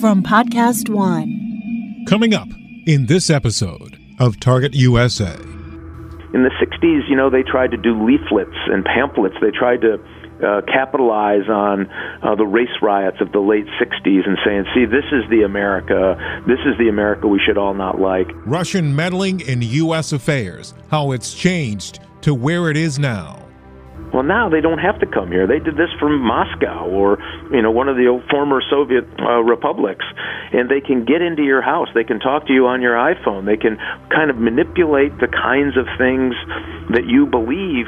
from Podcast One. Coming up in this episode of Target USA. In the 60s, you know, they tried to do leaflets and pamphlets. They tried to uh, capitalize on uh, the race riots of the late 60s and saying, see, this is the America, this is the America we should all not like. Russian meddling in U.S. affairs, how it's changed to where it is now. Well, now they don't have to come here. They did this from Moscow or you know one of the old former Soviet uh, republics, and they can get into your house. They can talk to you on your iPhone. They can kind of manipulate the kinds of things that you believe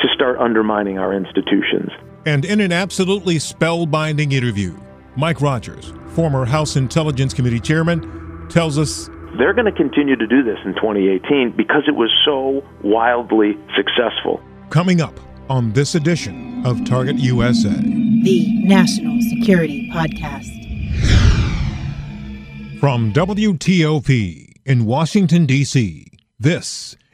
to start undermining our institutions. And in an absolutely spellbinding interview, Mike Rogers, former House Intelligence Committee chairman, tells us they're going to continue to do this in 2018 because it was so wildly successful. Coming up on this edition of Target USA, the National Security Podcast. From WTOP in Washington, D.C., this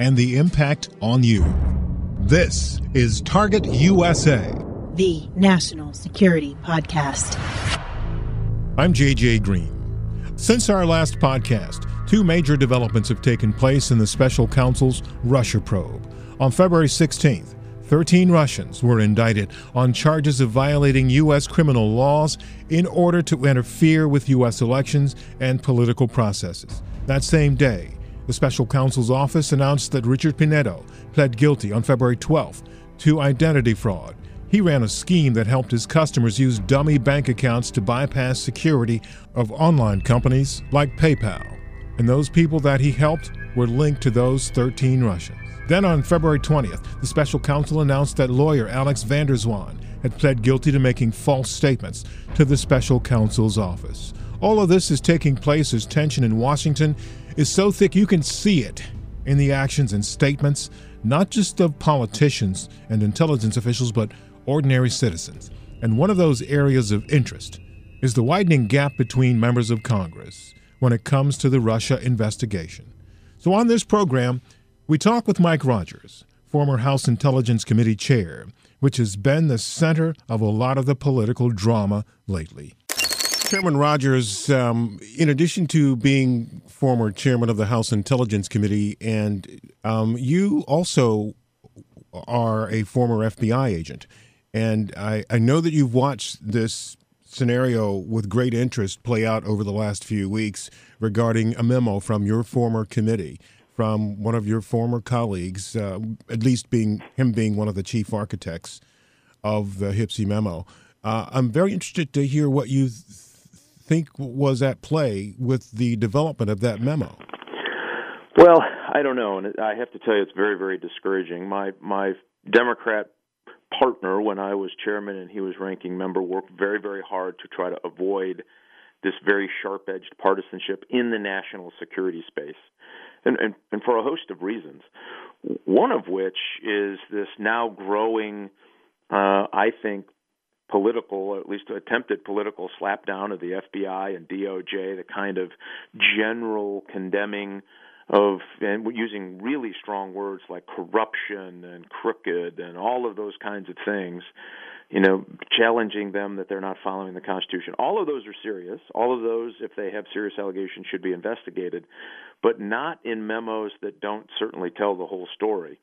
and the impact on you. This is Target USA, the National Security Podcast. I'm JJ Green. Since our last podcast, two major developments have taken place in the special counsel's Russia probe. On February 16th, 13 Russians were indicted on charges of violating U.S. criminal laws in order to interfere with U.S. elections and political processes. That same day, the special counsel's office announced that Richard Pinedo pled guilty on February 12th to identity fraud. He ran a scheme that helped his customers use dummy bank accounts to bypass security of online companies like PayPal. And those people that he helped were linked to those 13 Russians. Then on February 20th, the special counsel announced that lawyer Alex van der Zwaan had pled guilty to making false statements to the special counsel's office. All of this is taking place as tension in Washington is so thick you can see it in the actions and statements not just of politicians and intelligence officials, but ordinary citizens. And one of those areas of interest is the widening gap between members of Congress when it comes to the Russia investigation. So, on this program, we talk with Mike Rogers, former House Intelligence Committee chair, which has been the center of a lot of the political drama lately. Chairman Rogers, um, in addition to being former chairman of the House Intelligence Committee, and um, you also are a former FBI agent. And I, I know that you've watched this scenario with great interest play out over the last few weeks regarding a memo from your former committee, from one of your former colleagues, uh, at least being him being one of the chief architects of the HPSCI memo. Uh, I'm very interested to hear what you think was at play with the development of that memo? Well, I don't know, and I have to tell you, it's very, very discouraging. My my Democrat partner, when I was chairman and he was ranking member, worked very, very hard to try to avoid this very sharp-edged partisanship in the national security space, and, and and for a host of reasons. One of which is this now growing, uh, I think, political, at least attempted political slapdown of the FBI and DOJ, the kind of general condemning of and using really strong words like corruption and crooked and all of those kinds of things you know challenging them that they're not following the constitution. All of those are serious. All of those if they have serious allegations should be investigated but not in memos that don't certainly tell the whole story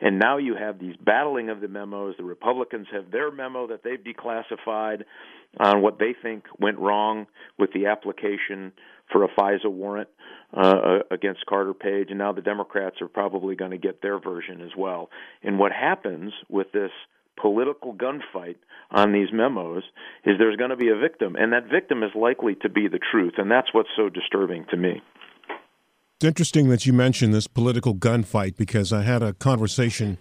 and now you have these battling of the memos. The Republicans have their memo that they've declassified on what they think went wrong with the application for a FISA warrant uh, against Carter Page, and now the Democrats are probably going to get their version as well. And what happens with this political gunfight on these memos is there's going to be a victim, and that victim is likely to be the truth, and that's what's so disturbing to me. It's interesting that you mentioned this political gunfight because I had a conversation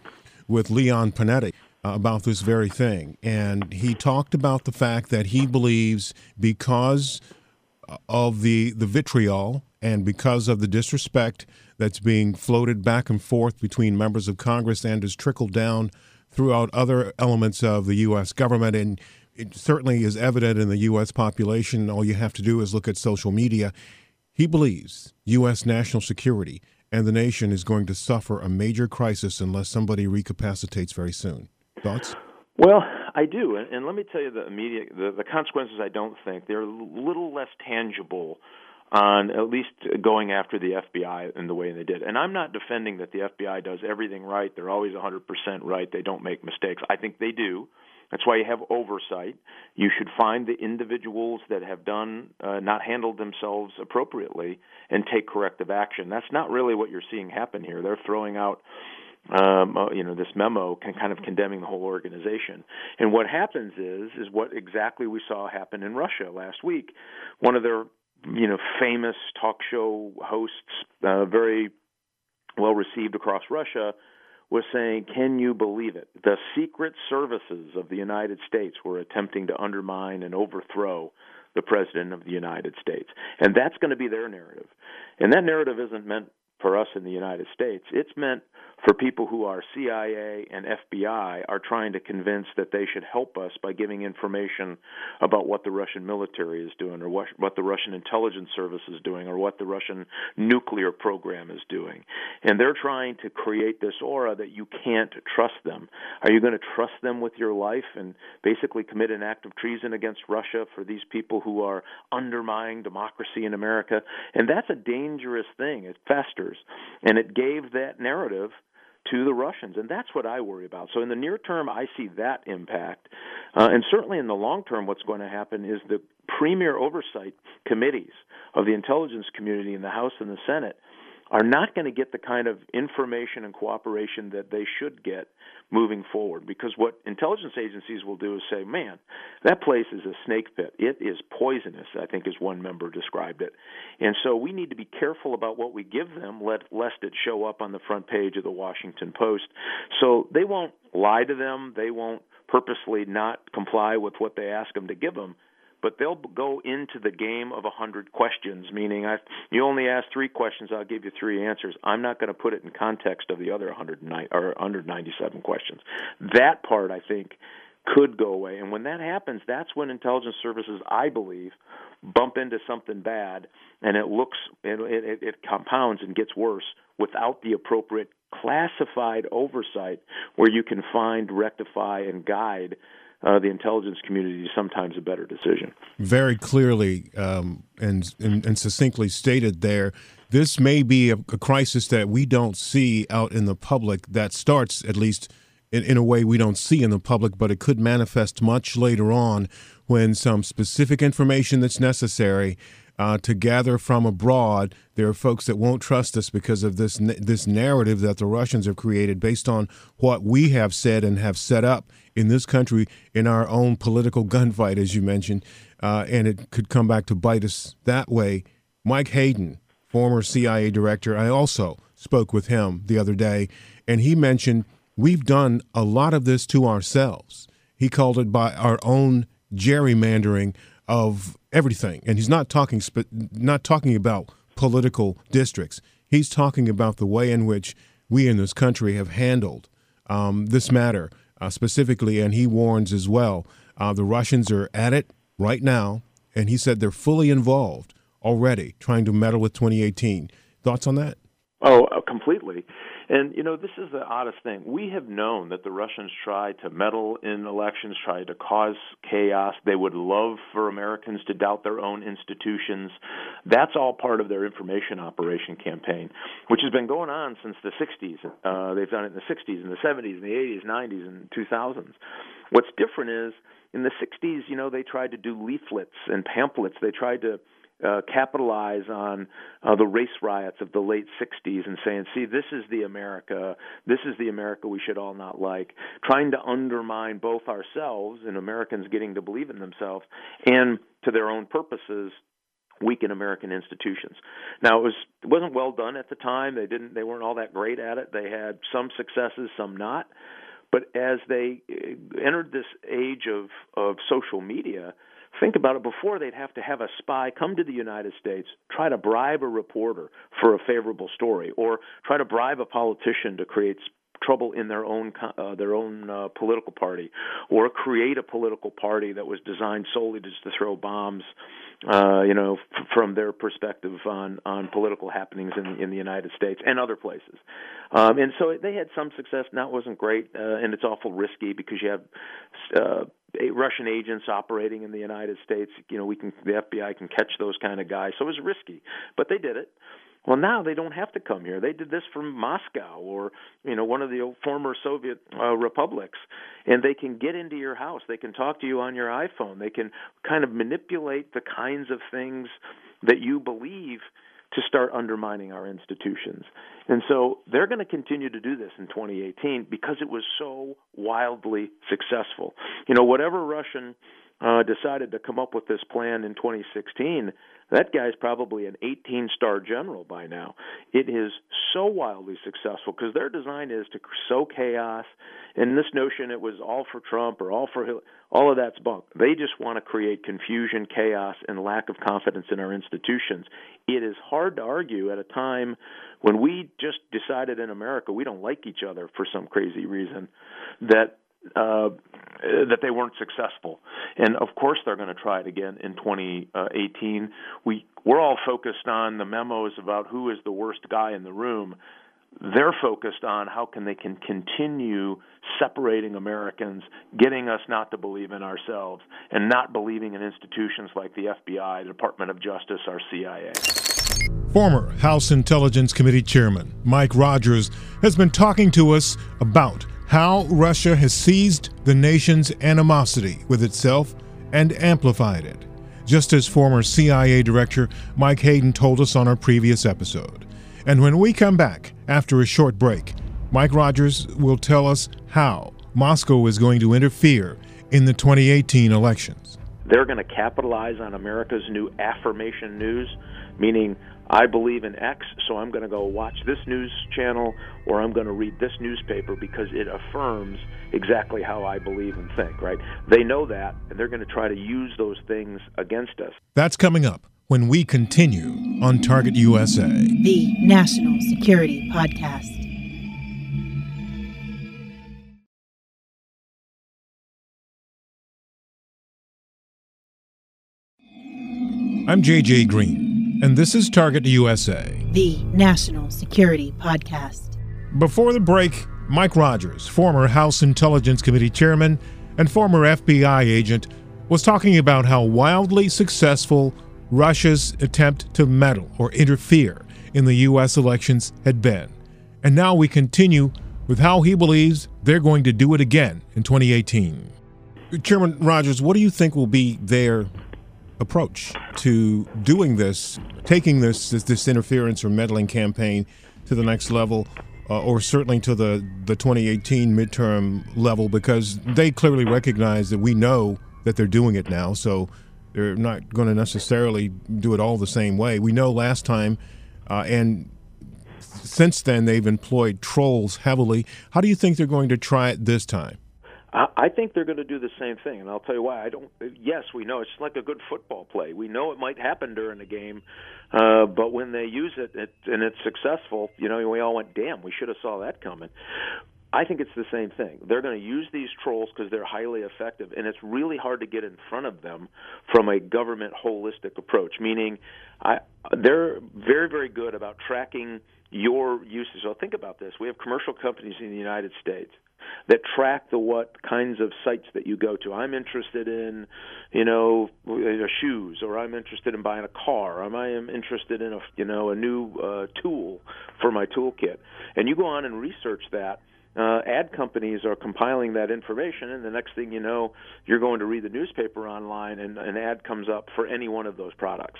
with Leon Panetta uh, about this very thing. And he talked about the fact that he believes because of the, the vitriol and because of the disrespect that's being floated back and forth between members of Congress and has trickled down throughout other elements of the U.S. government. And it certainly is evident in the U.S. population. All you have to do is look at social media. He believes U.S. national security and the nation is going to suffer a major crisis unless somebody recapacitates very soon. Thoughts? Well, I do, and, and let me tell you the immediate the, the consequences. I don't think they're a little less tangible on at least going after the FBI in the way they did. And I'm not defending that the FBI does everything right. They're always 100% right. They don't make mistakes. I think they do. That's why you have oversight. You should find the individuals that have done uh, not handled themselves appropriately and take corrective action. That's not really what you're seeing happen here. They're throwing out um, uh, you know this memo can kind of condemning the whole organization. And what happens is is what exactly we saw happen in Russia last week. One of their you know famous talk show hosts, uh, very well received across Russia, was saying, Can you believe it? The secret services of the United States were attempting to undermine and overthrow the President of the United States. And that's going to be their narrative. And that narrative isn't meant for us in the United States. It's meant for people who are CIA and FBI are trying to convince that they should help us by giving information about what the Russian military is doing or what, what the Russian intelligence service is doing or what the Russian nuclear program is doing. And they're trying to create this aura that you can't trust them. Are you going to trust them with your life and basically commit an act of treason against Russia for these people who are undermining democracy in America? And that's a dangerous thing. It festers. And it gave that narrative to the Russians, and that's what I worry about. So in the near term, I see that impact, uh, and certainly in the long term, what's going to happen is the premier oversight committees of the intelligence community in the House and the Senate are not going to get the kind of information and cooperation that they should get moving forward. Because what intelligence agencies will do is say, man, that place is a snake pit. It is poisonous, I think, as one member described it. And so we need to be careful about what we give them, lest it show up on the front page of the Washington Post. So they won't lie to them, they won't purposely not comply with what they ask them to give them but they'll go into the game of a hundred questions, meaning I, you only ask three questions, I'll give you three answers. I'm not going to put it in context of the other 109 or 197 questions. That part, I think, could go away, and when that happens, that's when intelligence services, I believe, bump into something bad, and it looks it, it, it compounds and gets worse without the appropriate classified oversight where you can find, rectify, and guide uh, the intelligence community is sometimes a better decision. Very clearly um, and, and, and, succinctly stated there. This may be a, a, crisis that we don't see out in the public that starts, at least in, in a way we don't see in the public, but it could manifest much later on when some specific information that's necessary uh, to gather from abroad. There are folks that won't trust us because of this this narrative that the Russians have created based on what we have said and have set up in this country in our own political gunfight, as you mentioned, uh, and it could come back to bite us that way. Mike Hayden, former CIA director, I also spoke with him the other day, and he mentioned we've done a lot of this to ourselves. He called it by our own gerrymandering of everything, and he's not talking spe- not talking about political districts. He's talking about the way in which we in this country have handled um, this matter uh, specifically, and he warns as well. Uh, the Russians are at it right now, and he said they're fully involved already, trying to meddle with 2018. Thoughts on that? Oh, uh, completely. And you know, this is the oddest thing. We have known that the Russians try to meddle in elections, try to cause chaos. They would love for Americans to doubt their own institutions. That's all part of their information operation campaign, which has been going on since the 60s. Uh, they've done it in the 60s, in the 70s, in the 80s, 90s, and 2000s. What's different is in the 60s, you know, they tried to do leaflets and pamphlets. They tried to uh, capitalize on uh, the race riots of the late 60s and saying, see, this is the America, this is the America we should all not like, trying to undermine both ourselves and Americans getting to believe in themselves and to their own purposes weaken American institutions. Now it was it wasn't well done at the time. They didn't they weren't all that great at it. They had some successes, some not. But as they uh, entered this age of of social media, think about it before they'd have to have a spy come to the United States, try to bribe a reporter for a favorable story, or try to bribe a politician to create trouble in their own uh, their own uh, political party, or create a political party that was designed solely just to throw bombs, uh, you know, f- from their perspective on on political happenings in in the United States and other places. Um, and so they had some success. Now it wasn't great, uh, and it's awful risky because you have. Russian agents operating in the United States, you know, we can the FBI can catch those kind of guys. So it was risky, but they did it. Well, now they don't have to come here. They did this from Moscow or you know one of the former Soviet uh, republics, and they can get into your house. They can talk to you on your iPhone. They can kind of manipulate the kinds of things that you believe to start undermining our institutions. And so they're going to continue to do this in 2018 because it was so wildly successful. You know, whatever Russian uh, decided to come up with this plan in 2016, that guy's probably an 18 star general by now. It is so wildly successful because their design is to sow chaos. And this notion it was all for Trump or all for Hillary, all of that's bunk. They just want to create confusion, chaos, and lack of confidence in our institutions. It is hard to argue at a time when we just decided in America we don't like each other for some crazy reason that uh, that they weren't successful. And of course, they're going to try it again in 2018. We we're all focused on the memos about who is the worst guy in the room. They're focused on how can they can continue separating Americans, getting us not to believe in ourselves, and not believing in institutions like the FBI, the Department of Justice, our CIA. Former House Intelligence Committee Chairman Mike Rogers has been talking to us about how Russia has seized the nation's animosity with itself and amplified it, just as former CIA Director Mike Hayden told us on our previous episode. And when we come back after a short break, Mike Rogers will tell us how Moscow is going to interfere in the 2018 elections. They're going to capitalize on America's new affirmation news, meaning I believe in X, so I'm going to go watch this news channel or I'm going to read this newspaper because it affirms exactly how I believe and think, right? They know that, and they're going to try to use those things against us. That's coming up when we continue on Target USA, the National Security Podcast. I'm JJ Green and this is Target USA, the National Security Podcast. Before the break, Mike Rogers, former House Intelligence Committee chairman and former FBI agent, was talking about how wildly successful Russia's attempt to meddle or interfere in the U.S. elections had been. And now we continue with how he believes they're going to do it again in 2018. Chairman Rogers, what do you think will be their approach to doing this, taking this this, this interference or meddling campaign to the next level, uh, or certainly to the the 2018 midterm level, because they clearly recognize that we know that they're doing it now, so they're not going to necessarily do it all the same way. We know last time, uh, and since then they've employed trolls heavily. How do you think they're going to try it this time? I think they're going to do the same thing, and I'll tell you why. I don't. Yes, we know it's like a good football play. We know it might happen during the game, uh, but when they use it, it and it's successful, you know, we all went, "Damn, we should have saw that coming." I think it's the same thing. They're going to use these trolls because they're highly effective, and it's really hard to get in front of them from a government holistic approach. Meaning, I, they're very, very good about tracking your usage. So think about this: we have commercial companies in the United States that track the what kinds of sites that you go to. I'm interested in, you know, shoes, or I'm interested in buying a car, or I am interested in a, you know, a new uh, tool for my toolkit. And you go on and research that. Uh, ad companies are compiling that information, and the next thing you know, you're going to read the newspaper online, and an ad comes up for any one of those products.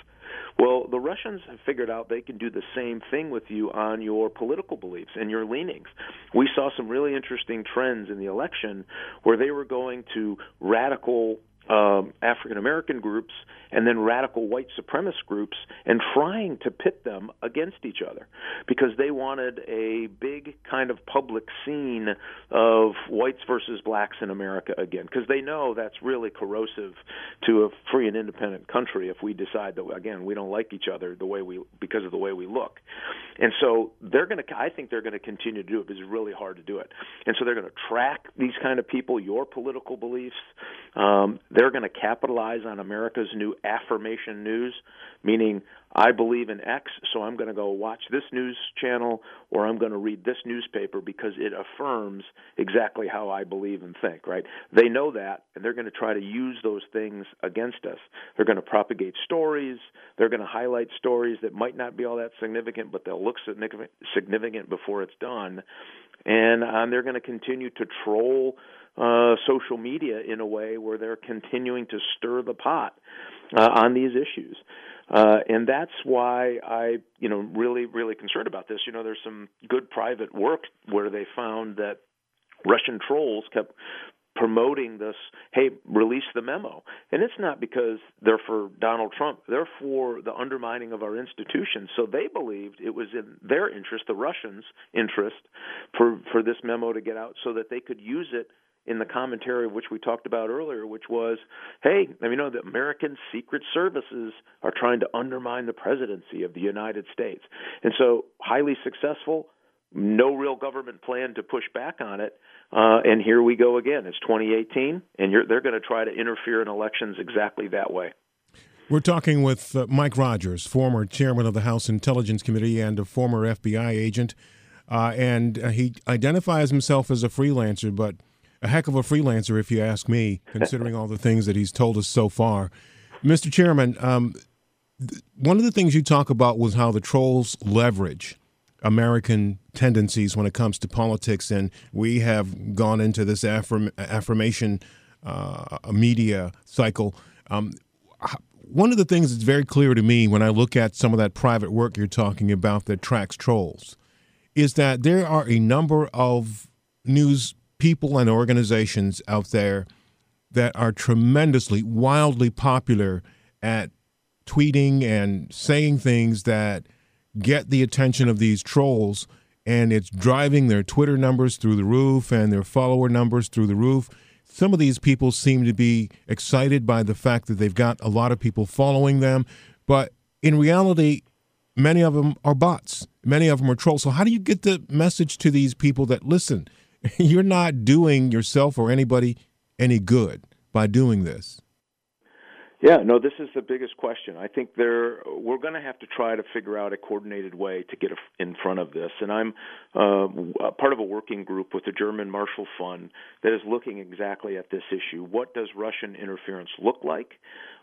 Well, the Russians have figured out they can do the same thing with you on your political beliefs and your leanings. We saw some really interesting trends in the election where they were going to radical um, African American groups and then radical white supremacist groups and trying to pit them against each other because they wanted a big kind of public scene of whites versus blacks in America again because they know that's really corrosive to a free and independent country if we decide that again we don't like each other the way we because of the way we look. And so they're going to I think they're going to continue to do it because it's really hard to do it. And so they're going to track these kind of people your political beliefs um, they're going to capitalize on America's new affirmation news, meaning I believe in X, so I'm going to go watch this news channel or I'm going to read this newspaper because it affirms exactly how I believe and think, right? They know that and they're going to try to use those things against us. They're going to propagate stories, they're going to highlight stories that might not be all that significant, but they'll look significant before it's done. And um, they're going to continue to troll uh, social media in a way where they're continuing to stir the pot uh, on these issues. Uh, and that's why I, you know, really, really concerned about this. You know, there's some good private work where they found that Russian trolls kept promoting this hey release the memo and it's not because they're for Donald Trump they're for the undermining of our institutions so they believed it was in their interest the Russians interest for for this memo to get out so that they could use it in the commentary which we talked about earlier, which was, hey, you know, the American secret services are trying to undermine the presidency of the United States. And so, highly successful, no real government plan to push back on it. Uh, and here we go again. It's 2018, and they're going to try to interfere in elections exactly that way. We're talking with uh, Mike Rogers, former chairman of the House Intelligence Committee and a former FBI agent. Uh, and uh, he identifies himself as a freelancer, but a heck of a freelancer, if you ask me, considering all the things that he's told us so far. Mr. Chairman, um, th- one of the things you talk about was how the trolls leverage American tendencies when it comes to politics, and we have gone into this affirm- affirmation uh, media cycle. Um, one of the things that's very clear to me when I look at some of that private work you're talking about that tracks trolls is that there are a number of news people and organizations out there that are tremendously, wildly popular at tweeting and saying things that get the attention of these trolls, and it's driving their Twitter numbers through the roof and their follower numbers through the roof. Some of these people seem to be excited by the fact that they've got a lot of people following them, but in reality, many of them are bots. Many of them are trolls. So, how do you get the message to these people that listen? you're not doing yourself or anybody any good by doing this. Yeah, no, this is the biggest question. I think there we're going to have to try to figure out a coordinated way to get in front of this. And I'm uh, part of a working group with the German Marshall Fund that is looking exactly at this issue. What does Russian interference look like?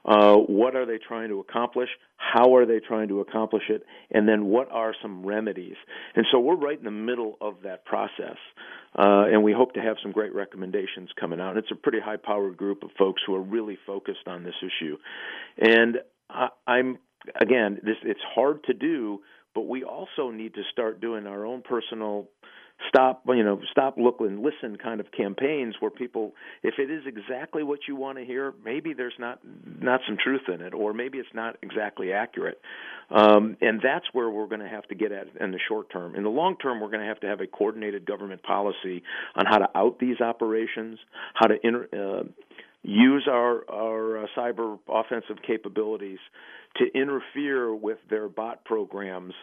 Uh, what are they trying to accomplish? How are they trying to accomplish it? And then what are some remedies? And so we're right in the middle of that process. Uh, and we hope to have some great recommendations coming out. And it's a pretty high powered group of folks who are really focused on this issue. And I, I'm, again, this, it's hard to do, but we also need to start doing our own personal stop you know stop look and listen kind of campaigns where people if it is exactly what you want to hear maybe there's not not some truth in it or maybe it's not exactly accurate. Um, and that's where we're going to have to get at in the short term. In the long term we're going to have to have a coordinated government policy on how to out these operations how to inter, uh, use our our uh, cyber offensive capabilities to interfere with their bot programs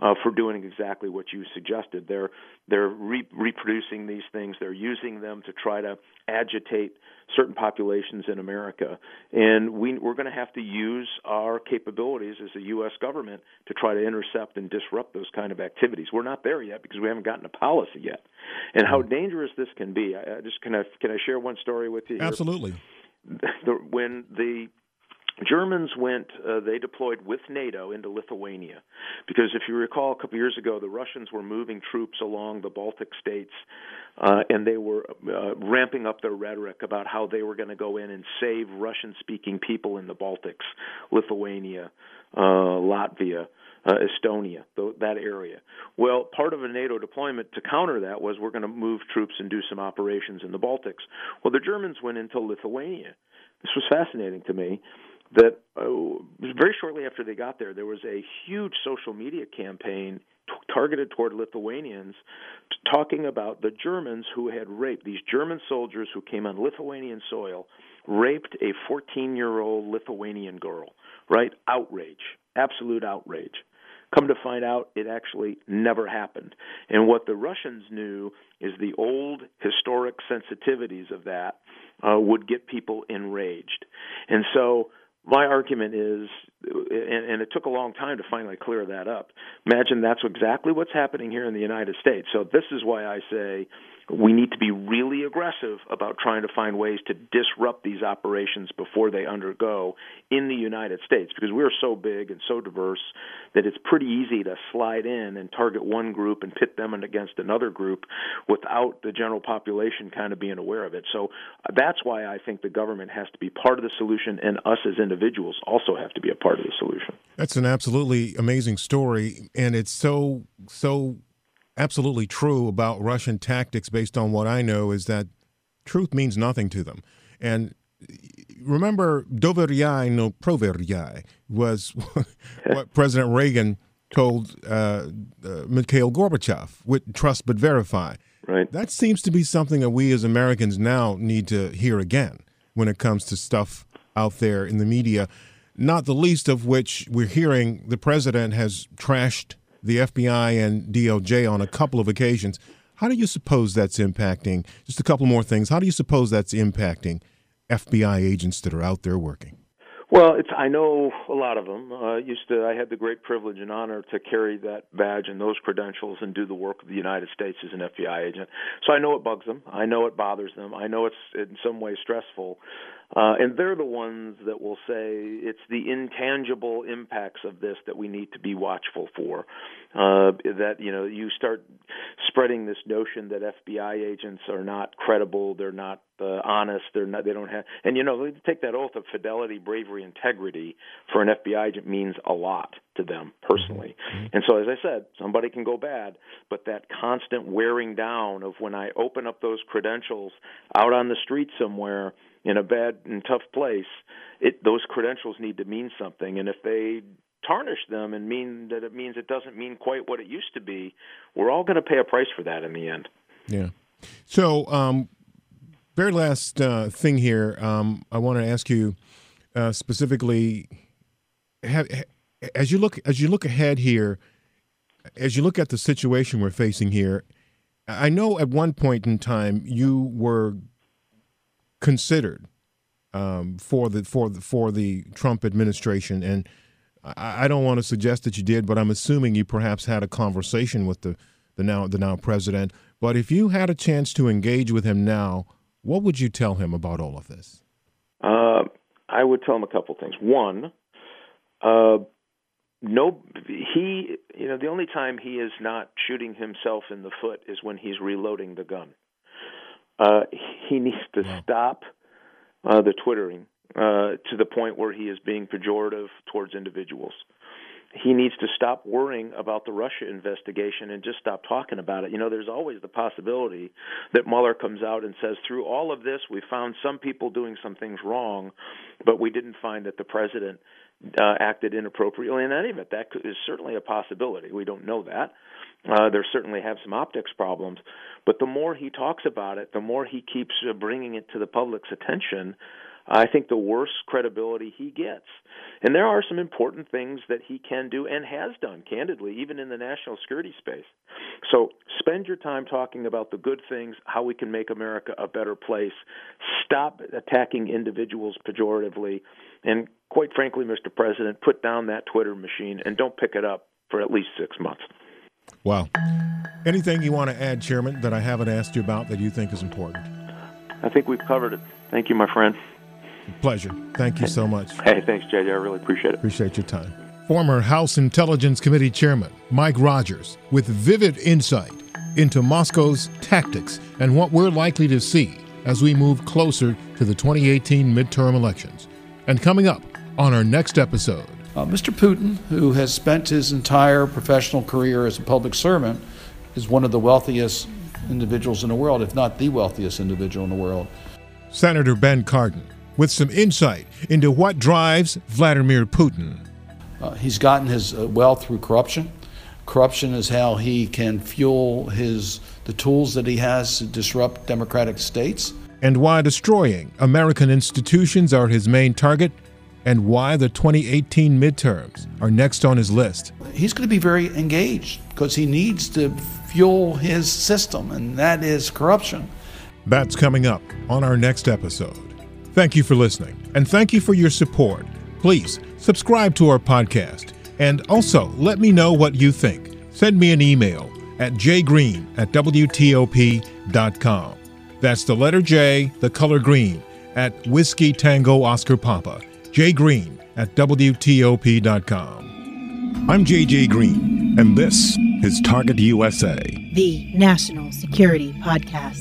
uh, for doing exactly what you suggested. They're they're re- reproducing these things. They're using them to try to agitate certain populations in America, and we, we're going to have to use our capabilities as a U.S. government to try to intercept and disrupt those kind of activities. We're not there yet because we haven't gotten a policy yet. And how dangerous this can be. I, I just can I can I share one story with you? Here? Absolutely. The, when the Germans went, uh, they deployed with NATO into Lithuania. Because if you recall, a couple years ago, the Russians were moving troops along the Baltic states, uh, and they were uh, ramping up their rhetoric about how they were going to go in and save Russian speaking people in the Baltics, Lithuania, uh, Latvia. Uh, Estonia, th- that area. Well, part of a NATO deployment to counter that was we're going to move troops and do some operations in the Baltics. Well, the Germans went into Lithuania this was fascinating to me that uh, very shortly after they got there, there was a huge social media campaign t- targeted toward Lithuanians, t- talking about the Germans who had raped these German soldiers who came on Lithuanian soil, raped a 14-year-old Lithuanian girl. Right? Outrage, absolute outrage. Come to find out, it actually never happened. And what the Russians knew is the old historic sensitivities of that uh, would get people enraged. And so my argument is, and, and, it took a long time to finally clear that up. Imagine that's exactly what's happening here in the United States. So this is why I say we need to be really aggressive about trying to find ways to disrupt these operations before they undergo in the United States because we're so big and so diverse that it's pretty easy to slide in and target one group and pit them against another group without the general population kind of being aware of it. So uh, that's why I think the government has to be part of the solution and us as individuals also have to be a part of the solution. That's an absolutely amazing story and it's so so absolutely true about Russian tactics based on what I know is that truth means nothing to them. And remember, doveryai no proveryai was what President Reagan told uh, uh, Mikhail Gorbachev with trust but verify. Right. That seems to be something that we as Americans now need to hear again when it comes to stuff out there in the media, not the least of which we're hearing the president has trashed the FBI and DOJ on a couple of occasions. How do you suppose that's impacting? Just a couple more things. How do you suppose that's impacting FBI agents that are out there working? Well, it's I know a lot of them. Uh, used to I had the great privilege and honor to carry that badge and those credentials and do the work of the United States as an FBI agent. So I know it bugs them. I know it bothers them. I know it's in some way stressful. Uh, and they're the ones that will say it's the intangible impacts of this that we need to be watchful for. Uh, that you know, you start spreading this notion that FBI agents are not credible, they're not uh, honest, they're not, they don't have, and you know, take that oath of fidelity, bravery, integrity for an FBI agent means a lot to them personally. Mm-hmm. And so, as I said, somebody can go bad, but that constant wearing down of when I open up those credentials out on the street somewhere in a bad and tough place, it those credentials need to mean something. And if they tarnish them and mean that it means it doesn't mean quite what it used to be, we're all going to pay a price for that in the end. Yeah. So, um, very last uh, thing here, um, I want to ask you uh, specifically: have, as you look as you look ahead here, as you look at the situation we're facing here, I know at one point in time you were considered um, for the for the for the Trump administration, and I, I don't want to suggest that you did, but I'm assuming you perhaps had a conversation with the the now the now president. But if you had a chance to engage with him now, what would you tell him about all of this? Uh, I would tell him a couple things. One, uh, no, he, you know, the only time he is not shooting himself in the foot is when he's reloading the gun. Uh, he needs to stop uh, the twittering uh, to the point where he is being pejorative towards individuals. He needs to stop worrying about the Russia investigation and just stop talking about it. You know, there's always the possibility that Mueller comes out and says, through all of this, we found some people doing some things wrong, but we didn't find that the president uh, acted inappropriately in any of it. That is certainly a possibility. We don't know that. Uh, there certainly have some optics problems, but the more he talks about it, the more he keeps uh, bringing it to the public's attention. I think the worse credibility he gets. And there are some important things that he can do and has done, candidly, even in the national security space. So spend your time talking about the good things, how we can make America a better place. Stop attacking individuals pejoratively. And quite frankly, Mr. President, put down that Twitter machine and don't pick it up for at least six months. Wow. Anything you want to add, Chairman, that I haven't asked you about that you think is important? I think we've covered it. Thank you, my friend. Pleasure. Thank you so much. Hey, thanks, JJ. I really appreciate it. Appreciate your time. Former House Intelligence Committee Chairman Mike Rogers with vivid insight into Moscow's tactics and what we're likely to see as we move closer to the 2018 midterm elections. And coming up on our next episode, uh, Mr. Putin, who has spent his entire professional career as a public servant, is one of the wealthiest individuals in the world, if not the wealthiest individual in the world. Senator Ben Cardin, with some insight into what drives Vladimir Putin. Uh, he's gotten his uh, wealth through corruption. Corruption is how he can fuel his the tools that he has to disrupt democratic states. And why destroying American institutions are his main target, and why the 2018 midterms are next on his list. He's going to be very engaged because he needs to fuel his system, and that is corruption. That's coming up on our next episode. Thank you for listening, and thank you for your support. Please subscribe to our podcast, and also let me know what you think. Send me an email at jgreen at WTOP.com. That's the letter J, the color green, at Whiskey Tango Oscar Papa, jgreen at WTOP.com. I'm JJ Green, and this is Target USA, the National Security Podcast.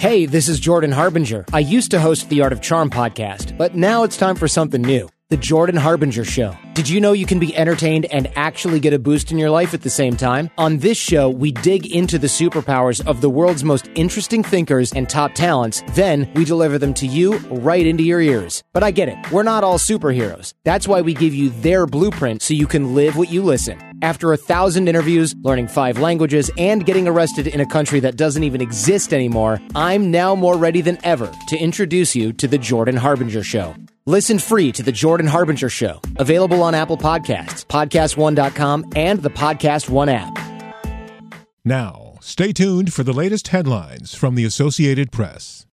Hey, this is Jordan Harbinger. I used to host the Art of Charm podcast, but now it's time for something new. The Jordan Harbinger Show. Did you know you can be entertained and actually get a boost in your life at the same time? On this show, we dig into the superpowers of the world's most interesting thinkers and top talents. Then we deliver them to you right into your ears. But I get it. We're not all superheroes. That's why we give you their blueprint so you can live what you listen. After a thousand interviews, learning five languages, and getting arrested in a country that doesn't even exist anymore, I'm now more ready than ever to introduce you to The Jordan Harbinger Show. Listen free to The Jordan Harbinger Show, available on Apple Podcasts, PodcastOne.com, and the Podcast One app. Now, stay tuned for the latest headlines from the Associated Press.